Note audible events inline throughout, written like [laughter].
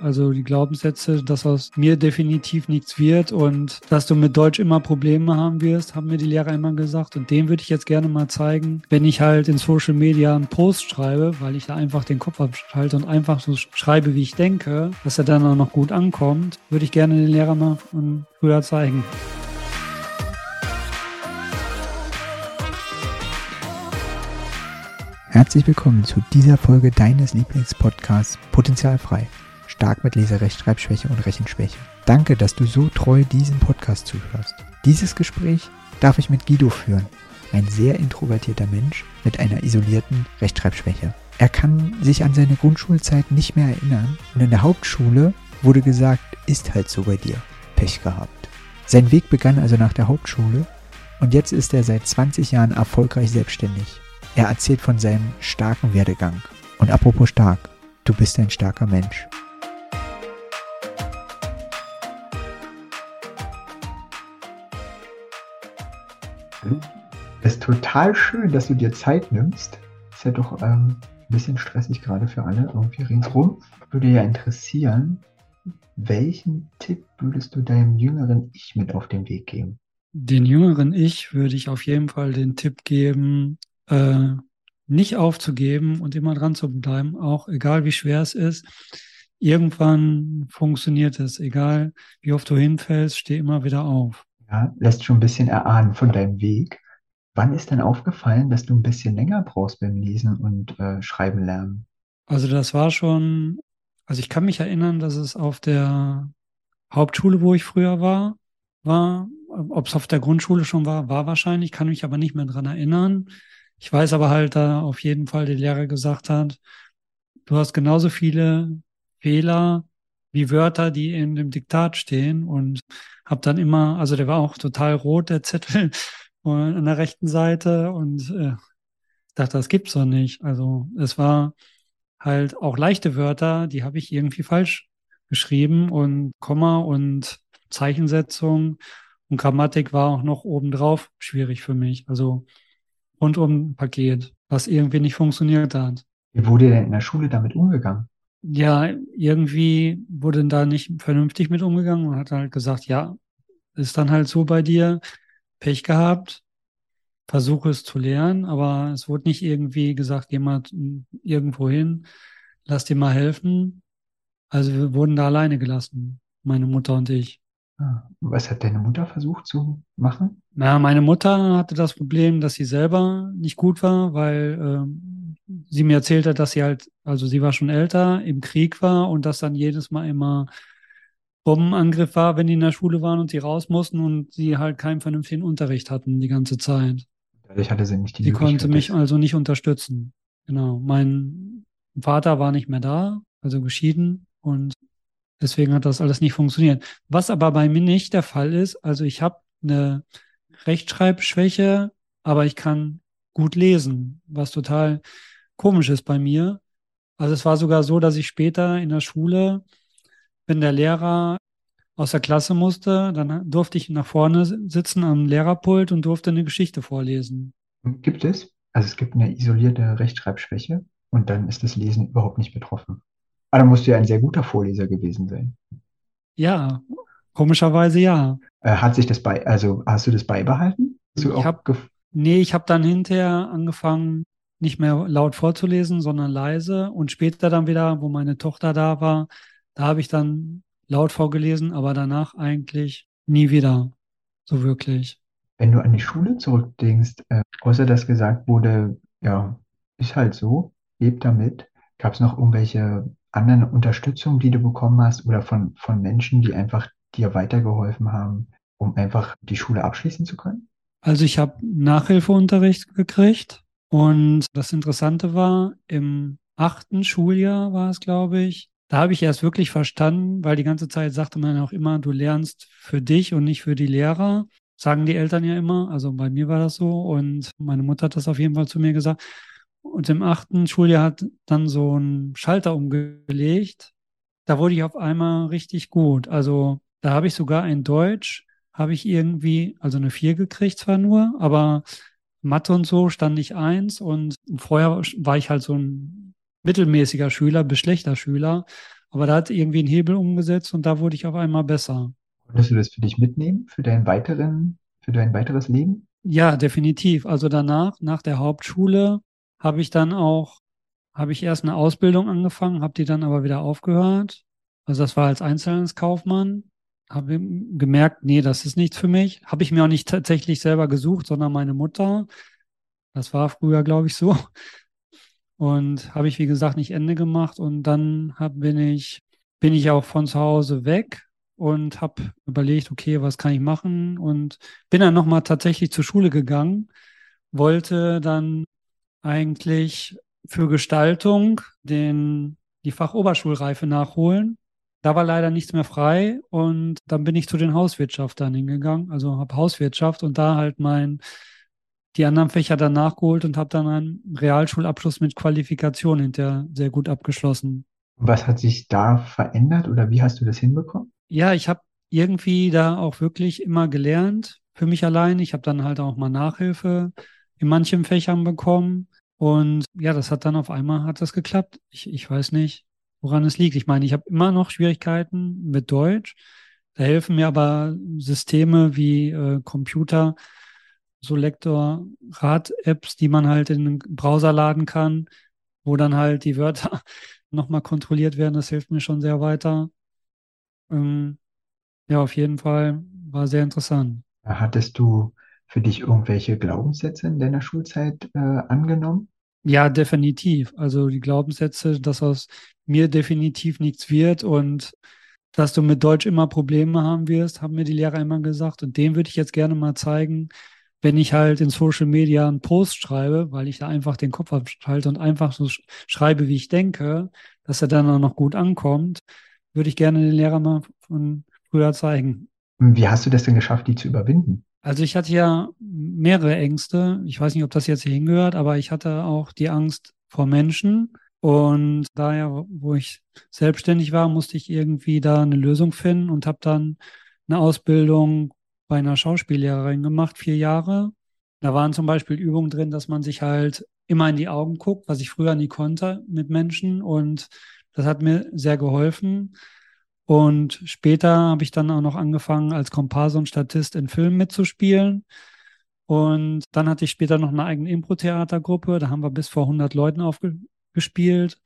Also die Glaubenssätze, dass aus mir definitiv nichts wird und dass du mit Deutsch immer Probleme haben wirst, haben mir die Lehrer immer gesagt. Und dem würde ich jetzt gerne mal zeigen, wenn ich halt in Social Media einen Post schreibe, weil ich da einfach den Kopf abschalte und einfach so schreibe, wie ich denke, dass er dann auch noch gut ankommt, würde ich gerne den Lehrer mal früher zeigen. Herzlich willkommen zu dieser Folge deines Lieblingspodcasts Potenzialfrei. Stark mit Leserechtschreibschwäche und Rechenschwäche. Danke, dass du so treu diesem Podcast zuhörst. Dieses Gespräch darf ich mit Guido führen, ein sehr introvertierter Mensch mit einer isolierten Rechtschreibschwäche. Er kann sich an seine Grundschulzeit nicht mehr erinnern und in der Hauptschule wurde gesagt, ist halt so bei dir. Pech gehabt. Sein Weg begann also nach der Hauptschule und jetzt ist er seit 20 Jahren erfolgreich selbstständig. Er erzählt von seinem starken Werdegang. Und apropos stark, du bist ein starker Mensch. Es ist total schön, dass du dir Zeit nimmst. Ist ja doch ähm, ein bisschen stressig gerade für alle, irgendwie ringsrum. Würde ja interessieren, welchen Tipp würdest du deinem jüngeren Ich mit auf den Weg geben? Den jüngeren Ich würde ich auf jeden Fall den Tipp geben, äh, nicht aufzugeben und immer dran zu bleiben, auch egal wie schwer es ist. Irgendwann funktioniert es, egal wie oft du hinfällst, steh immer wieder auf. Ja, lässt schon ein bisschen erahnen von deinem Weg. Wann ist denn aufgefallen, dass du ein bisschen länger brauchst beim Lesen und äh, Schreiben lernen? Also das war schon, also ich kann mich erinnern, dass es auf der Hauptschule, wo ich früher war, war. Ob es auf der Grundschule schon war, war wahrscheinlich, kann mich aber nicht mehr dran erinnern. Ich weiß aber halt, da auf jeden Fall der Lehrer gesagt hat, du hast genauso viele Fehler wie Wörter, die in dem Diktat stehen und hab dann immer, also der war auch total rot, der Zettel [laughs] an der rechten Seite und äh, dachte, das gibt's doch nicht. Also es war halt auch leichte Wörter, die habe ich irgendwie falsch geschrieben und Komma und Zeichensetzung und Grammatik war auch noch obendrauf schwierig für mich. Also rundum Paket, was irgendwie nicht funktioniert hat. Wie wurde denn in der Schule damit umgegangen? Ja, irgendwie wurde da nicht vernünftig mit umgegangen und hat halt gesagt, ja, ist dann halt so bei dir, Pech gehabt, versuche es zu lernen, aber es wurde nicht irgendwie gesagt, geh mal irgendwo hin, lass dir mal helfen. Also wir wurden da alleine gelassen, meine Mutter und ich. Ah, was hat deine Mutter versucht zu machen? Na, meine Mutter hatte das Problem, dass sie selber nicht gut war, weil ähm, sie mir erzählt hat, dass sie halt, also sie war schon älter, im Krieg war und dass dann jedes Mal immer Bombenangriff war, wenn die in der Schule waren und sie raus mussten und sie halt keinen vernünftigen Unterricht hatten die ganze Zeit. Dadurch hatte sie nicht die Sie konnte mich also nicht unterstützen. Genau. Mein Vater war nicht mehr da, also geschieden und Deswegen hat das alles nicht funktioniert. Was aber bei mir nicht der Fall ist, also ich habe eine Rechtschreibschwäche, aber ich kann gut lesen, was total komisch ist bei mir. Also es war sogar so, dass ich später in der Schule, wenn der Lehrer aus der Klasse musste, dann durfte ich nach vorne sitzen am Lehrerpult und durfte eine Geschichte vorlesen. Gibt es? Also es gibt eine isolierte Rechtschreibschwäche und dann ist das Lesen überhaupt nicht betroffen. Aber dann musst du ja ein sehr guter Vorleser gewesen sein. Ja, komischerweise ja. Äh, hat sich das bei, also hast du das beibehalten? Du ich hab, nee, ich habe dann hinterher angefangen, nicht mehr laut vorzulesen, sondern leise. Und später dann wieder, wo meine Tochter da war, da habe ich dann laut vorgelesen, aber danach eigentlich nie wieder so wirklich. Wenn du an die Schule zurückdenkst, äh, außer dass gesagt wurde, ja, ist halt so, lebt damit, gab es noch irgendwelche anderen Unterstützung, die du bekommen hast oder von, von Menschen, die einfach dir weitergeholfen haben, um einfach die Schule abschließen zu können? Also ich habe Nachhilfeunterricht gekriegt und das Interessante war, im achten Schuljahr war es, glaube ich, da habe ich erst wirklich verstanden, weil die ganze Zeit sagte man auch immer, du lernst für dich und nicht für die Lehrer. Sagen die Eltern ja immer. Also bei mir war das so und meine Mutter hat das auf jeden Fall zu mir gesagt. Und im achten Schuljahr hat dann so ein Schalter umgelegt. Da wurde ich auf einmal richtig gut. Also da habe ich sogar in Deutsch, habe ich irgendwie, also eine vier gekriegt zwar nur, aber Mathe und so stand ich eins und vorher war ich halt so ein mittelmäßiger Schüler bis schlechter Schüler. Aber da hat irgendwie ein Hebel umgesetzt und da wurde ich auf einmal besser. Konntest du das für dich mitnehmen, für deinen weiteren, für dein weiteres Leben? Ja, definitiv. Also danach, nach der Hauptschule, habe ich dann auch, habe ich erst eine Ausbildung angefangen, habe die dann aber wieder aufgehört. Also das war als Einzelhandelskaufmann. Habe gemerkt, nee, das ist nichts für mich. Habe ich mir auch nicht tatsächlich selber gesucht, sondern meine Mutter. Das war früher, glaube ich, so. Und habe ich, wie gesagt, nicht Ende gemacht. Und dann hab, bin ich, bin ich auch von zu Hause weg und habe überlegt, okay, was kann ich machen? Und bin dann nochmal tatsächlich zur Schule gegangen, wollte dann eigentlich für Gestaltung den, die Fachoberschulreife nachholen. Da war leider nichts mehr frei und dann bin ich zu den Hauswirtschaftern hingegangen, also habe Hauswirtschaft und da halt mein die anderen Fächer dann nachgeholt und habe dann einen Realschulabschluss mit Qualifikation hinterher sehr gut abgeschlossen. Was hat sich da verändert oder wie hast du das hinbekommen? Ja, ich habe irgendwie da auch wirklich immer gelernt für mich allein. Ich habe dann halt auch mal Nachhilfe in manchen Fächern bekommen und ja, das hat dann auf einmal hat das geklappt. Ich, ich weiß nicht, woran es liegt. Ich meine, ich habe immer noch Schwierigkeiten mit Deutsch. Da helfen mir aber Systeme wie äh, Computer, so Lektor-Rad-Apps, die man halt in den Browser laden kann, wo dann halt die Wörter [laughs] nochmal kontrolliert werden. Das hilft mir schon sehr weiter. Ähm, ja, auf jeden Fall war sehr interessant. Hattest du für dich irgendwelche Glaubenssätze in deiner Schulzeit äh, angenommen? Ja, definitiv. Also die Glaubenssätze, dass aus mir definitiv nichts wird und dass du mit Deutsch immer Probleme haben wirst, haben mir die Lehrer immer gesagt. Und dem würde ich jetzt gerne mal zeigen, wenn ich halt in Social Media einen Post schreibe, weil ich da einfach den Kopf abschalte und einfach so schreibe, wie ich denke, dass er dann auch noch gut ankommt, würde ich gerne den Lehrer mal von früher zeigen. Wie hast du das denn geschafft, die zu überwinden? Also ich hatte ja mehrere Ängste. Ich weiß nicht, ob das jetzt hier hingehört, aber ich hatte auch die Angst vor Menschen. Und daher, wo ich selbstständig war, musste ich irgendwie da eine Lösung finden und habe dann eine Ausbildung bei einer Schauspiellehrerin gemacht, vier Jahre. Da waren zum Beispiel Übungen drin, dass man sich halt immer in die Augen guckt, was ich früher nie konnte mit Menschen. Und das hat mir sehr geholfen. Und später habe ich dann auch noch angefangen, als Komparse und Statist in Filmen mitzuspielen. Und dann hatte ich später noch eine eigene Impro-Theatergruppe. Da haben wir bis vor 100 Leuten aufgespielt.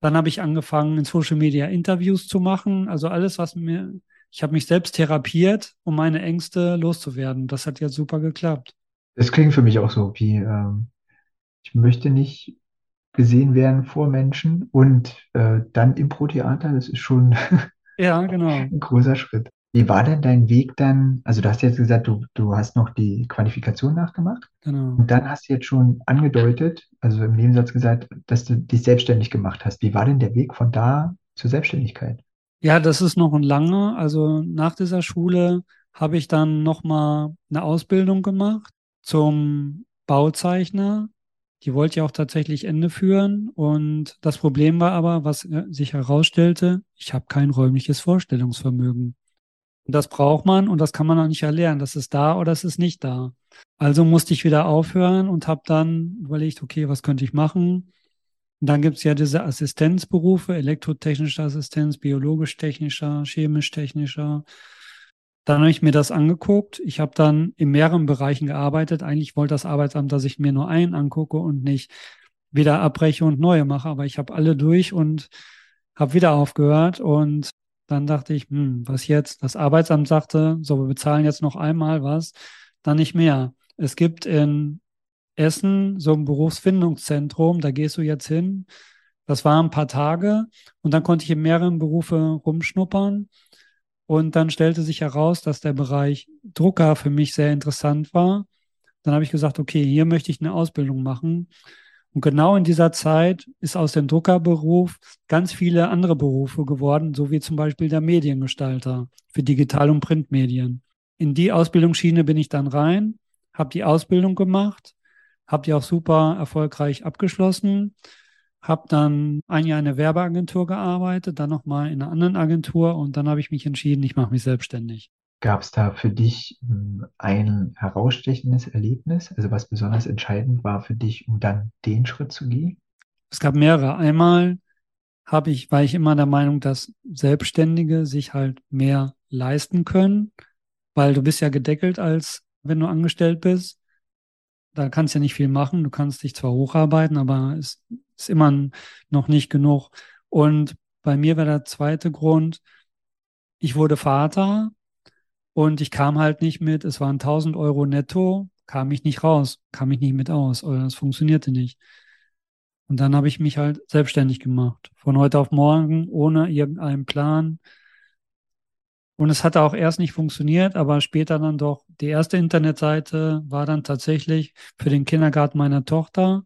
Dann habe ich angefangen, in Social Media Interviews zu machen. Also alles, was mir ich habe mich selbst therapiert, um meine Ängste loszuwerden. Das hat jetzt super geklappt. Das klingt für mich auch so wie, ähm, ich möchte nicht gesehen werden vor Menschen und äh, dann Impro-Theater, das ist schon [laughs] ja, genau. ein großer Schritt. Wie war denn dein Weg dann? Also du hast jetzt gesagt, du, du hast noch die Qualifikation nachgemacht. Genau. Und dann hast du jetzt schon angedeutet, also im Nebensatz gesagt, dass du dich selbstständig gemacht hast. Wie war denn der Weg von da zur Selbstständigkeit? Ja, das ist noch ein langer. Also nach dieser Schule habe ich dann nochmal eine Ausbildung gemacht zum Bauzeichner. Die wollte ich auch tatsächlich Ende führen. Und das Problem war aber, was sich herausstellte, ich habe kein räumliches Vorstellungsvermögen. Und das braucht man und das kann man auch nicht erlernen. Das ist da oder das ist nicht da. Also musste ich wieder aufhören und habe dann überlegt, okay, was könnte ich machen? Und dann gibt es ja diese Assistenzberufe, elektrotechnischer Assistenz, biologisch-technischer, chemisch-technischer. Dann habe ich mir das angeguckt. Ich habe dann in mehreren Bereichen gearbeitet. Eigentlich wollte das Arbeitsamt, dass ich mir nur einen angucke und nicht wieder abbreche und neue mache. Aber ich habe alle durch und habe wieder aufgehört. Und dann dachte ich, hm, was jetzt? Das Arbeitsamt sagte, so, wir bezahlen jetzt noch einmal was, dann nicht mehr. Es gibt in Essen, so ein Berufsfindungszentrum, da gehst du jetzt hin. Das war ein paar Tage und dann konnte ich in mehreren Berufe rumschnuppern. Und dann stellte sich heraus, dass der Bereich Drucker für mich sehr interessant war. Dann habe ich gesagt, okay, hier möchte ich eine Ausbildung machen. Und genau in dieser Zeit ist aus dem Druckerberuf ganz viele andere Berufe geworden, so wie zum Beispiel der Mediengestalter für Digital- und Printmedien. In die Ausbildungsschiene bin ich dann rein, habe die Ausbildung gemacht habe die auch super erfolgreich abgeschlossen. Habe dann ein Jahr in einer Werbeagentur gearbeitet, dann nochmal in einer anderen Agentur und dann habe ich mich entschieden, ich mache mich selbstständig. Gab es da für dich hm, ein herausstechendes Erlebnis, also was besonders entscheidend war für dich, um dann den Schritt zu gehen? Es gab mehrere. Einmal habe ich, war ich immer der Meinung, dass Selbstständige sich halt mehr leisten können, weil du bist ja gedeckelt als wenn du angestellt bist. Da kannst du ja nicht viel machen. Du kannst dich zwar hocharbeiten, aber es ist immer noch nicht genug. Und bei mir war der zweite Grund, ich wurde Vater und ich kam halt nicht mit, es waren 1000 Euro netto, kam ich nicht raus, kam ich nicht mit aus, oder es funktionierte nicht. Und dann habe ich mich halt selbstständig gemacht, von heute auf morgen, ohne irgendeinen Plan. Und es hatte auch erst nicht funktioniert, aber später dann doch. Die erste Internetseite war dann tatsächlich für den Kindergarten meiner Tochter.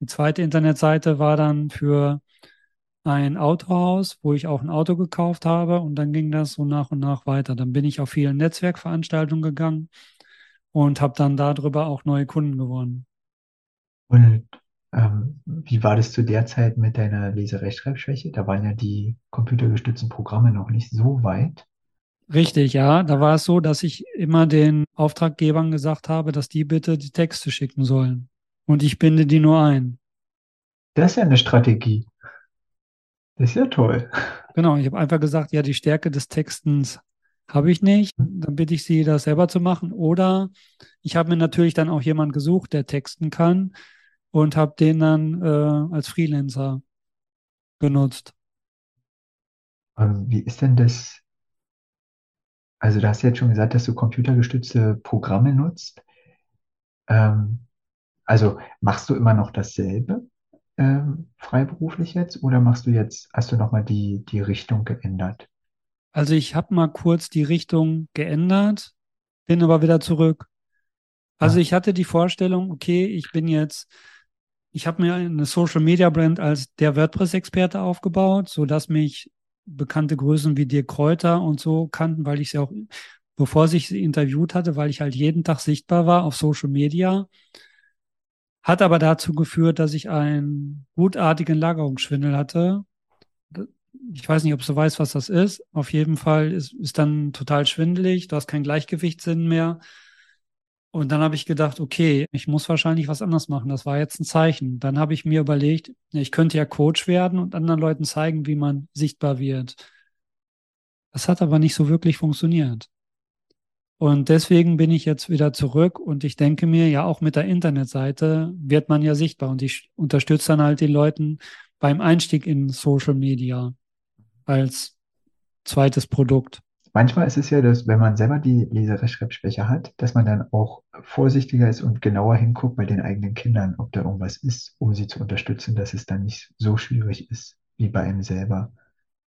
Die zweite Internetseite war dann für ein Autohaus, wo ich auch ein Auto gekauft habe. Und dann ging das so nach und nach weiter. Dann bin ich auf viele Netzwerkveranstaltungen gegangen und habe dann darüber auch neue Kunden gewonnen. Und ähm, wie war das zu der Zeit mit deiner Leserechtschreibschwäche? Da waren ja die computergestützten Programme noch nicht so weit. Richtig, ja. Da war es so, dass ich immer den Auftraggebern gesagt habe, dass die bitte die Texte schicken sollen. Und ich binde die nur ein. Das ist ja eine Strategie. Das ist ja toll. Genau, ich habe einfach gesagt, ja, die Stärke des Textens habe ich nicht. Dann bitte ich sie, das selber zu machen. Oder ich habe mir natürlich dann auch jemanden gesucht, der texten kann und habe den dann äh, als Freelancer benutzt. Ähm, wie ist denn das? Also, du hast jetzt schon gesagt, dass du computergestützte Programme nutzt. Ähm, also, machst du immer noch dasselbe? ähm, freiberuflich jetzt oder machst du jetzt, hast du nochmal die, die Richtung geändert? Also ich habe mal kurz die Richtung geändert, bin aber wieder zurück. Also ah. ich hatte die Vorstellung, okay, ich bin jetzt, ich habe mir eine Social Media Brand als der WordPress-Experte aufgebaut, so dass mich bekannte Größen wie Dirk Kräuter und so kannten, weil ich sie auch, bevor ich sie interviewt hatte, weil ich halt jeden Tag sichtbar war auf Social Media hat aber dazu geführt, dass ich einen gutartigen Lagerungsschwindel hatte. Ich weiß nicht, ob du weißt, was das ist. Auf jeden Fall ist, ist dann total schwindelig. Du hast keinen Gleichgewichtssinn mehr. Und dann habe ich gedacht, okay, ich muss wahrscheinlich was anderes machen. Das war jetzt ein Zeichen. Dann habe ich mir überlegt, ich könnte ja Coach werden und anderen Leuten zeigen, wie man sichtbar wird. Das hat aber nicht so wirklich funktioniert. Und deswegen bin ich jetzt wieder zurück und ich denke mir, ja, auch mit der Internetseite wird man ja sichtbar und ich unterstütze dann halt die Leuten beim Einstieg in Social Media als zweites Produkt. Manchmal ist es ja, dass wenn man selber die Leserechtschreibschwäche hat, dass man dann auch vorsichtiger ist und genauer hinguckt bei den eigenen Kindern, ob da irgendwas ist, um sie zu unterstützen, dass es dann nicht so schwierig ist wie bei einem selber.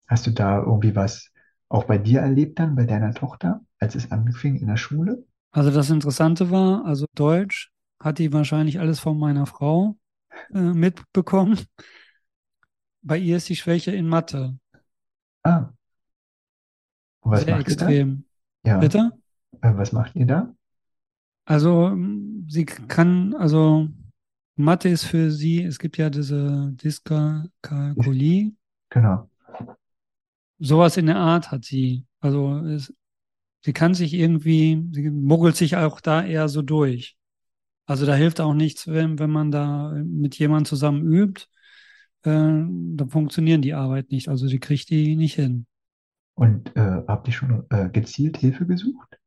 Hast du da irgendwie was auch bei dir erlebt dann, bei deiner Tochter? als es anfing in der Schule? Also das Interessante war, also Deutsch hat die wahrscheinlich alles von meiner Frau äh, mitbekommen. [laughs] Bei ihr ist die Schwäche in Mathe. Ah. Und was Sehr macht extrem. Ihr da? Ja. Bitte? Äh, was macht ihr da? Also sie kann, also Mathe ist für sie, es gibt ja diese Dyskalkulie. Genau. Sowas in der Art hat sie. Also es, sie kann sich irgendwie, sie muggelt sich auch da eher so durch. Also da hilft auch nichts, wenn, wenn man da mit jemandem zusammen übt, äh, dann funktionieren die Arbeit nicht. Also sie kriegt die nicht hin. Und äh, habt ihr schon äh, gezielt Hilfe gesucht?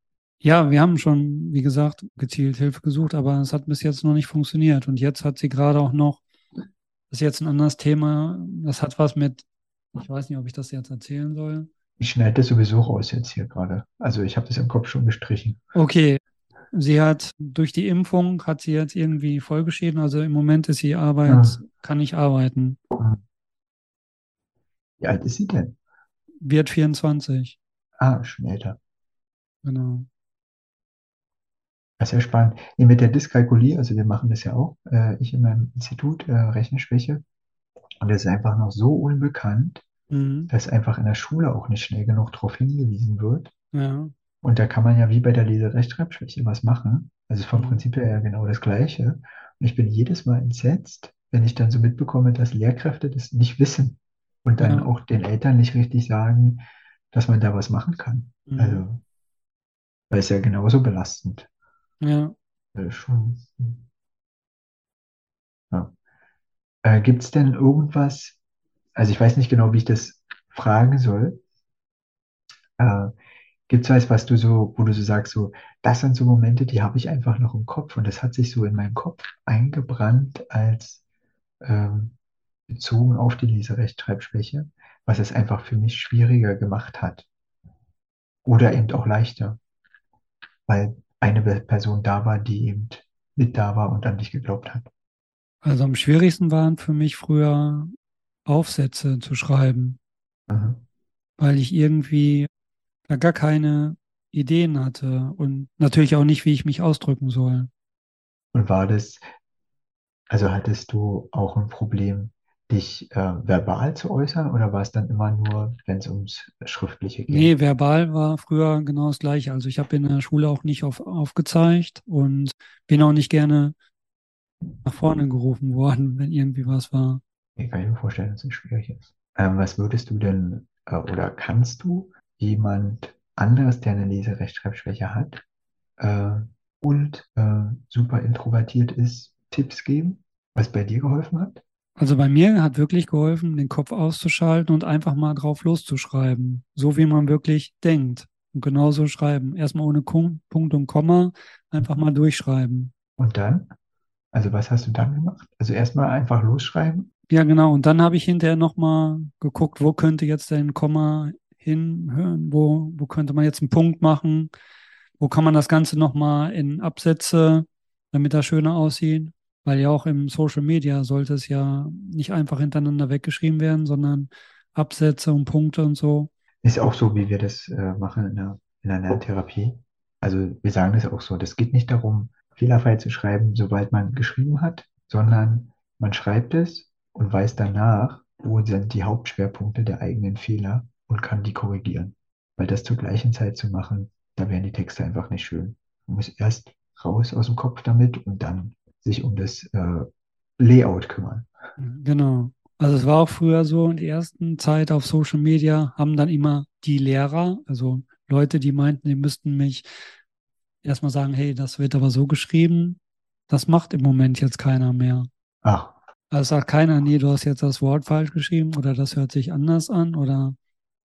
Ja, wir haben schon, wie gesagt, gezielt Hilfe gesucht, aber es hat bis jetzt noch nicht funktioniert. Und jetzt hat sie gerade auch noch, das ist jetzt ein anderes Thema, das hat was mit, ich weiß nicht, ob ich das jetzt erzählen soll. Ich schneide das sowieso raus jetzt hier gerade. Also ich habe das im Kopf schon gestrichen. Okay. Sie hat durch die Impfung hat sie jetzt irgendwie Folgeschäden. Also im Moment ist sie Arbeit, ja. kann nicht arbeiten. Wie alt ist sie denn? Wird 24. Ah, schon älter. Genau. Das ist ja spannend. Nee, mit der Dyskalkulie, also wir machen das ja auch, äh, ich in meinem Institut, äh, Rechenschwäche. Und das ist einfach noch so unbekannt mhm. dass einfach in der Schule auch nicht schnell genug darauf hingewiesen wird. Ja. Und da kann man ja wie bei der Leserechtschreibschwäche was machen. Also vom mhm. Prinzip her ja genau das Gleiche. Und ich bin jedes Mal entsetzt, wenn ich dann so mitbekomme, dass Lehrkräfte das nicht wissen und dann ja. auch den Eltern nicht richtig sagen, dass man da was machen kann. Mhm. Also, weil es ja genauso belastend. Ja. Äh, schon. Ja. Äh, Gibt es denn irgendwas, also ich weiß nicht genau, wie ich das fragen soll. Äh, Gibt es was, was du so, wo du so sagst, so, das sind so Momente, die habe ich einfach noch im Kopf und das hat sich so in meinem Kopf eingebrannt als ähm, bezogen auf die Leserechtschreibschwäche, was es einfach für mich schwieriger gemacht hat. Oder eben auch leichter, weil eine Person da war, die eben mit da war und an dich geglaubt hat. Also am schwierigsten waren für mich früher Aufsätze zu schreiben, Mhm. weil ich irgendwie da gar keine Ideen hatte und natürlich auch nicht, wie ich mich ausdrücken soll. Und war das, also hattest du auch ein Problem, dich äh, verbal zu äußern oder war es dann immer nur, wenn es ums Schriftliche ging? Nee, verbal war früher genau das Gleiche. Also ich habe in der Schule auch nicht auf, aufgezeigt und bin auch nicht gerne nach vorne gerufen worden, wenn irgendwie was war. Ich kann mir vorstellen, dass es schwierig ist. Ähm, was würdest du denn äh, oder kannst du jemand anderes, der eine Leserechtschreibschwäche hat äh, und äh, super introvertiert ist, Tipps geben, was bei dir geholfen hat? Also bei mir hat wirklich geholfen, den Kopf auszuschalten und einfach mal drauf loszuschreiben. So wie man wirklich denkt. Und genauso schreiben. Erstmal ohne Punkt und Komma, einfach mal durchschreiben. Und dann? Also was hast du dann gemacht? Also erstmal einfach losschreiben. Ja, genau. Und dann habe ich hinterher nochmal geguckt, wo könnte jetzt ein Komma hinhören, wo, wo könnte man jetzt einen Punkt machen, wo kann man das Ganze nochmal in Absätze, damit das schöner aussieht. Weil ja auch im Social Media sollte es ja nicht einfach hintereinander weggeschrieben werden, sondern Absätze und Punkte und so. Ist auch so, wie wir das äh, machen in der, in der Lerntherapie. Also wir sagen das auch so. Das geht nicht darum, fehlerfrei zu schreiben, sobald man geschrieben hat, sondern man schreibt es und weiß danach, wo sind die Hauptschwerpunkte der eigenen Fehler und kann die korrigieren. Weil das zur gleichen Zeit zu machen, da wären die Texte einfach nicht schön. Man muss erst raus aus dem Kopf damit und dann sich um das äh, Layout kümmern. Genau. Also es war auch früher so, in der ersten Zeit auf Social Media haben dann immer die Lehrer, also Leute, die meinten, die müssten mich erstmal sagen, hey, das wird aber so geschrieben. Das macht im Moment jetzt keiner mehr. Ach, Also sagt keiner, nee, du hast jetzt das Wort falsch geschrieben oder das hört sich anders an oder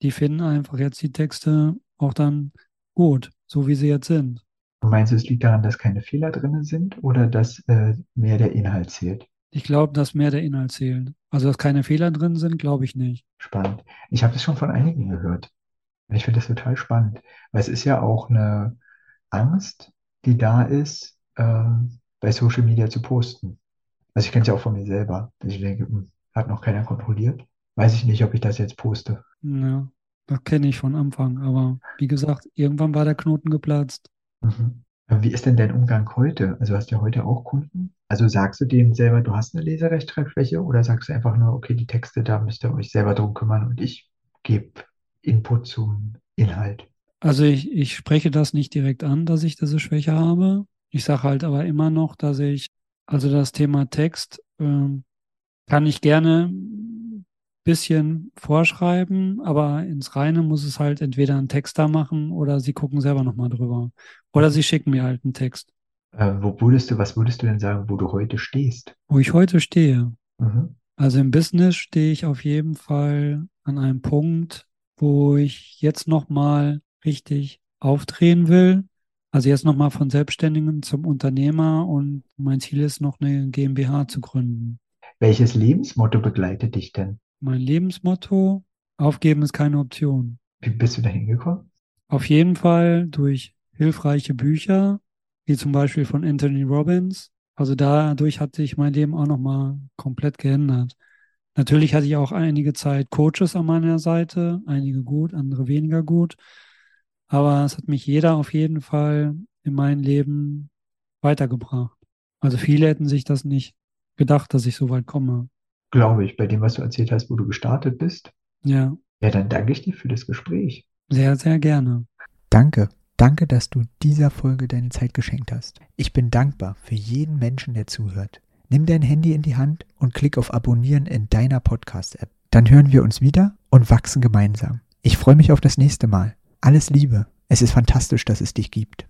die finden einfach jetzt die Texte auch dann gut, so wie sie jetzt sind. und meinst du, es liegt daran, dass keine Fehler drin sind oder dass äh, mehr der Inhalt zählt? Ich glaube, dass mehr der Inhalt zählt. Also, dass keine Fehler drin sind, glaube ich nicht. Spannend. Ich habe das schon von einigen gehört. Ich finde das total spannend, weil es ist ja auch eine Angst, die da ist, ähm, bei Social Media zu posten. Also ich kenne es ja auch von mir selber, dass ich denke, hm, hat noch keiner kontrolliert. Weiß ich nicht, ob ich das jetzt poste. Ja, das kenne ich von Anfang. Aber wie gesagt, irgendwann war der Knoten geplatzt. Mhm. Wie ist denn dein Umgang heute? Also hast du ja heute auch Kunden? Also sagst du denen selber, du hast eine Leserechtschreibschwäche oder sagst du einfach nur, okay, die Texte, da müsst ihr euch selber drum kümmern und ich gebe Input zum Inhalt? Also ich, ich spreche das nicht direkt an, dass ich diese Schwäche habe. Ich sage halt aber immer noch, dass ich, also das Thema Text, ähm, kann ich gerne ein bisschen vorschreiben, aber ins Reine muss es halt entweder ein Texter machen oder sie gucken selber nochmal drüber. Oder sie schicken mir halt einen Text, Äh, wo würdest du, was würdest du denn sagen, wo du heute stehst? wo ich heute stehe. Mhm. Also im Business stehe ich auf jeden Fall an einem Punkt, wo ich jetzt nochmal richtig aufdrehen will. Also jetzt nochmal von Selbstständigen zum Unternehmer und mein Ziel ist noch eine GmbH zu gründen. Welches Lebensmotto begleitet dich denn? Mein Lebensmotto, aufgeben ist keine Option. Wie bist du da hingekommen? Auf jeden Fall durch hilfreiche Bücher, wie zum Beispiel von Anthony Robbins. Also dadurch hat sich mein Leben auch nochmal komplett geändert. Natürlich hatte ich auch einige Zeit Coaches an meiner Seite, einige gut, andere weniger gut. Aber es hat mich jeder auf jeden Fall in mein Leben weitergebracht. Also viele hätten sich das nicht gedacht, dass ich so weit komme. Glaube ich, bei dem, was du erzählt hast, wo du gestartet bist. Ja, Ja, dann danke ich dir für das Gespräch. sehr, sehr gerne. Danke. Danke, dass du dieser Folge deine Zeit geschenkt hast. Ich bin dankbar für jeden Menschen, der zuhört. Nimm dein Handy in die Hand und klick auf Abonnieren in deiner Podcast-App. Dann hören wir uns wieder und wachsen gemeinsam. Ich freue mich auf das nächste Mal. Alles Liebe. Es ist fantastisch, dass es dich gibt.